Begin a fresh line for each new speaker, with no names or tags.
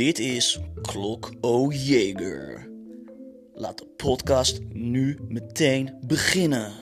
Dit is Klok O Jeger. Laat de podcast nu meteen beginnen.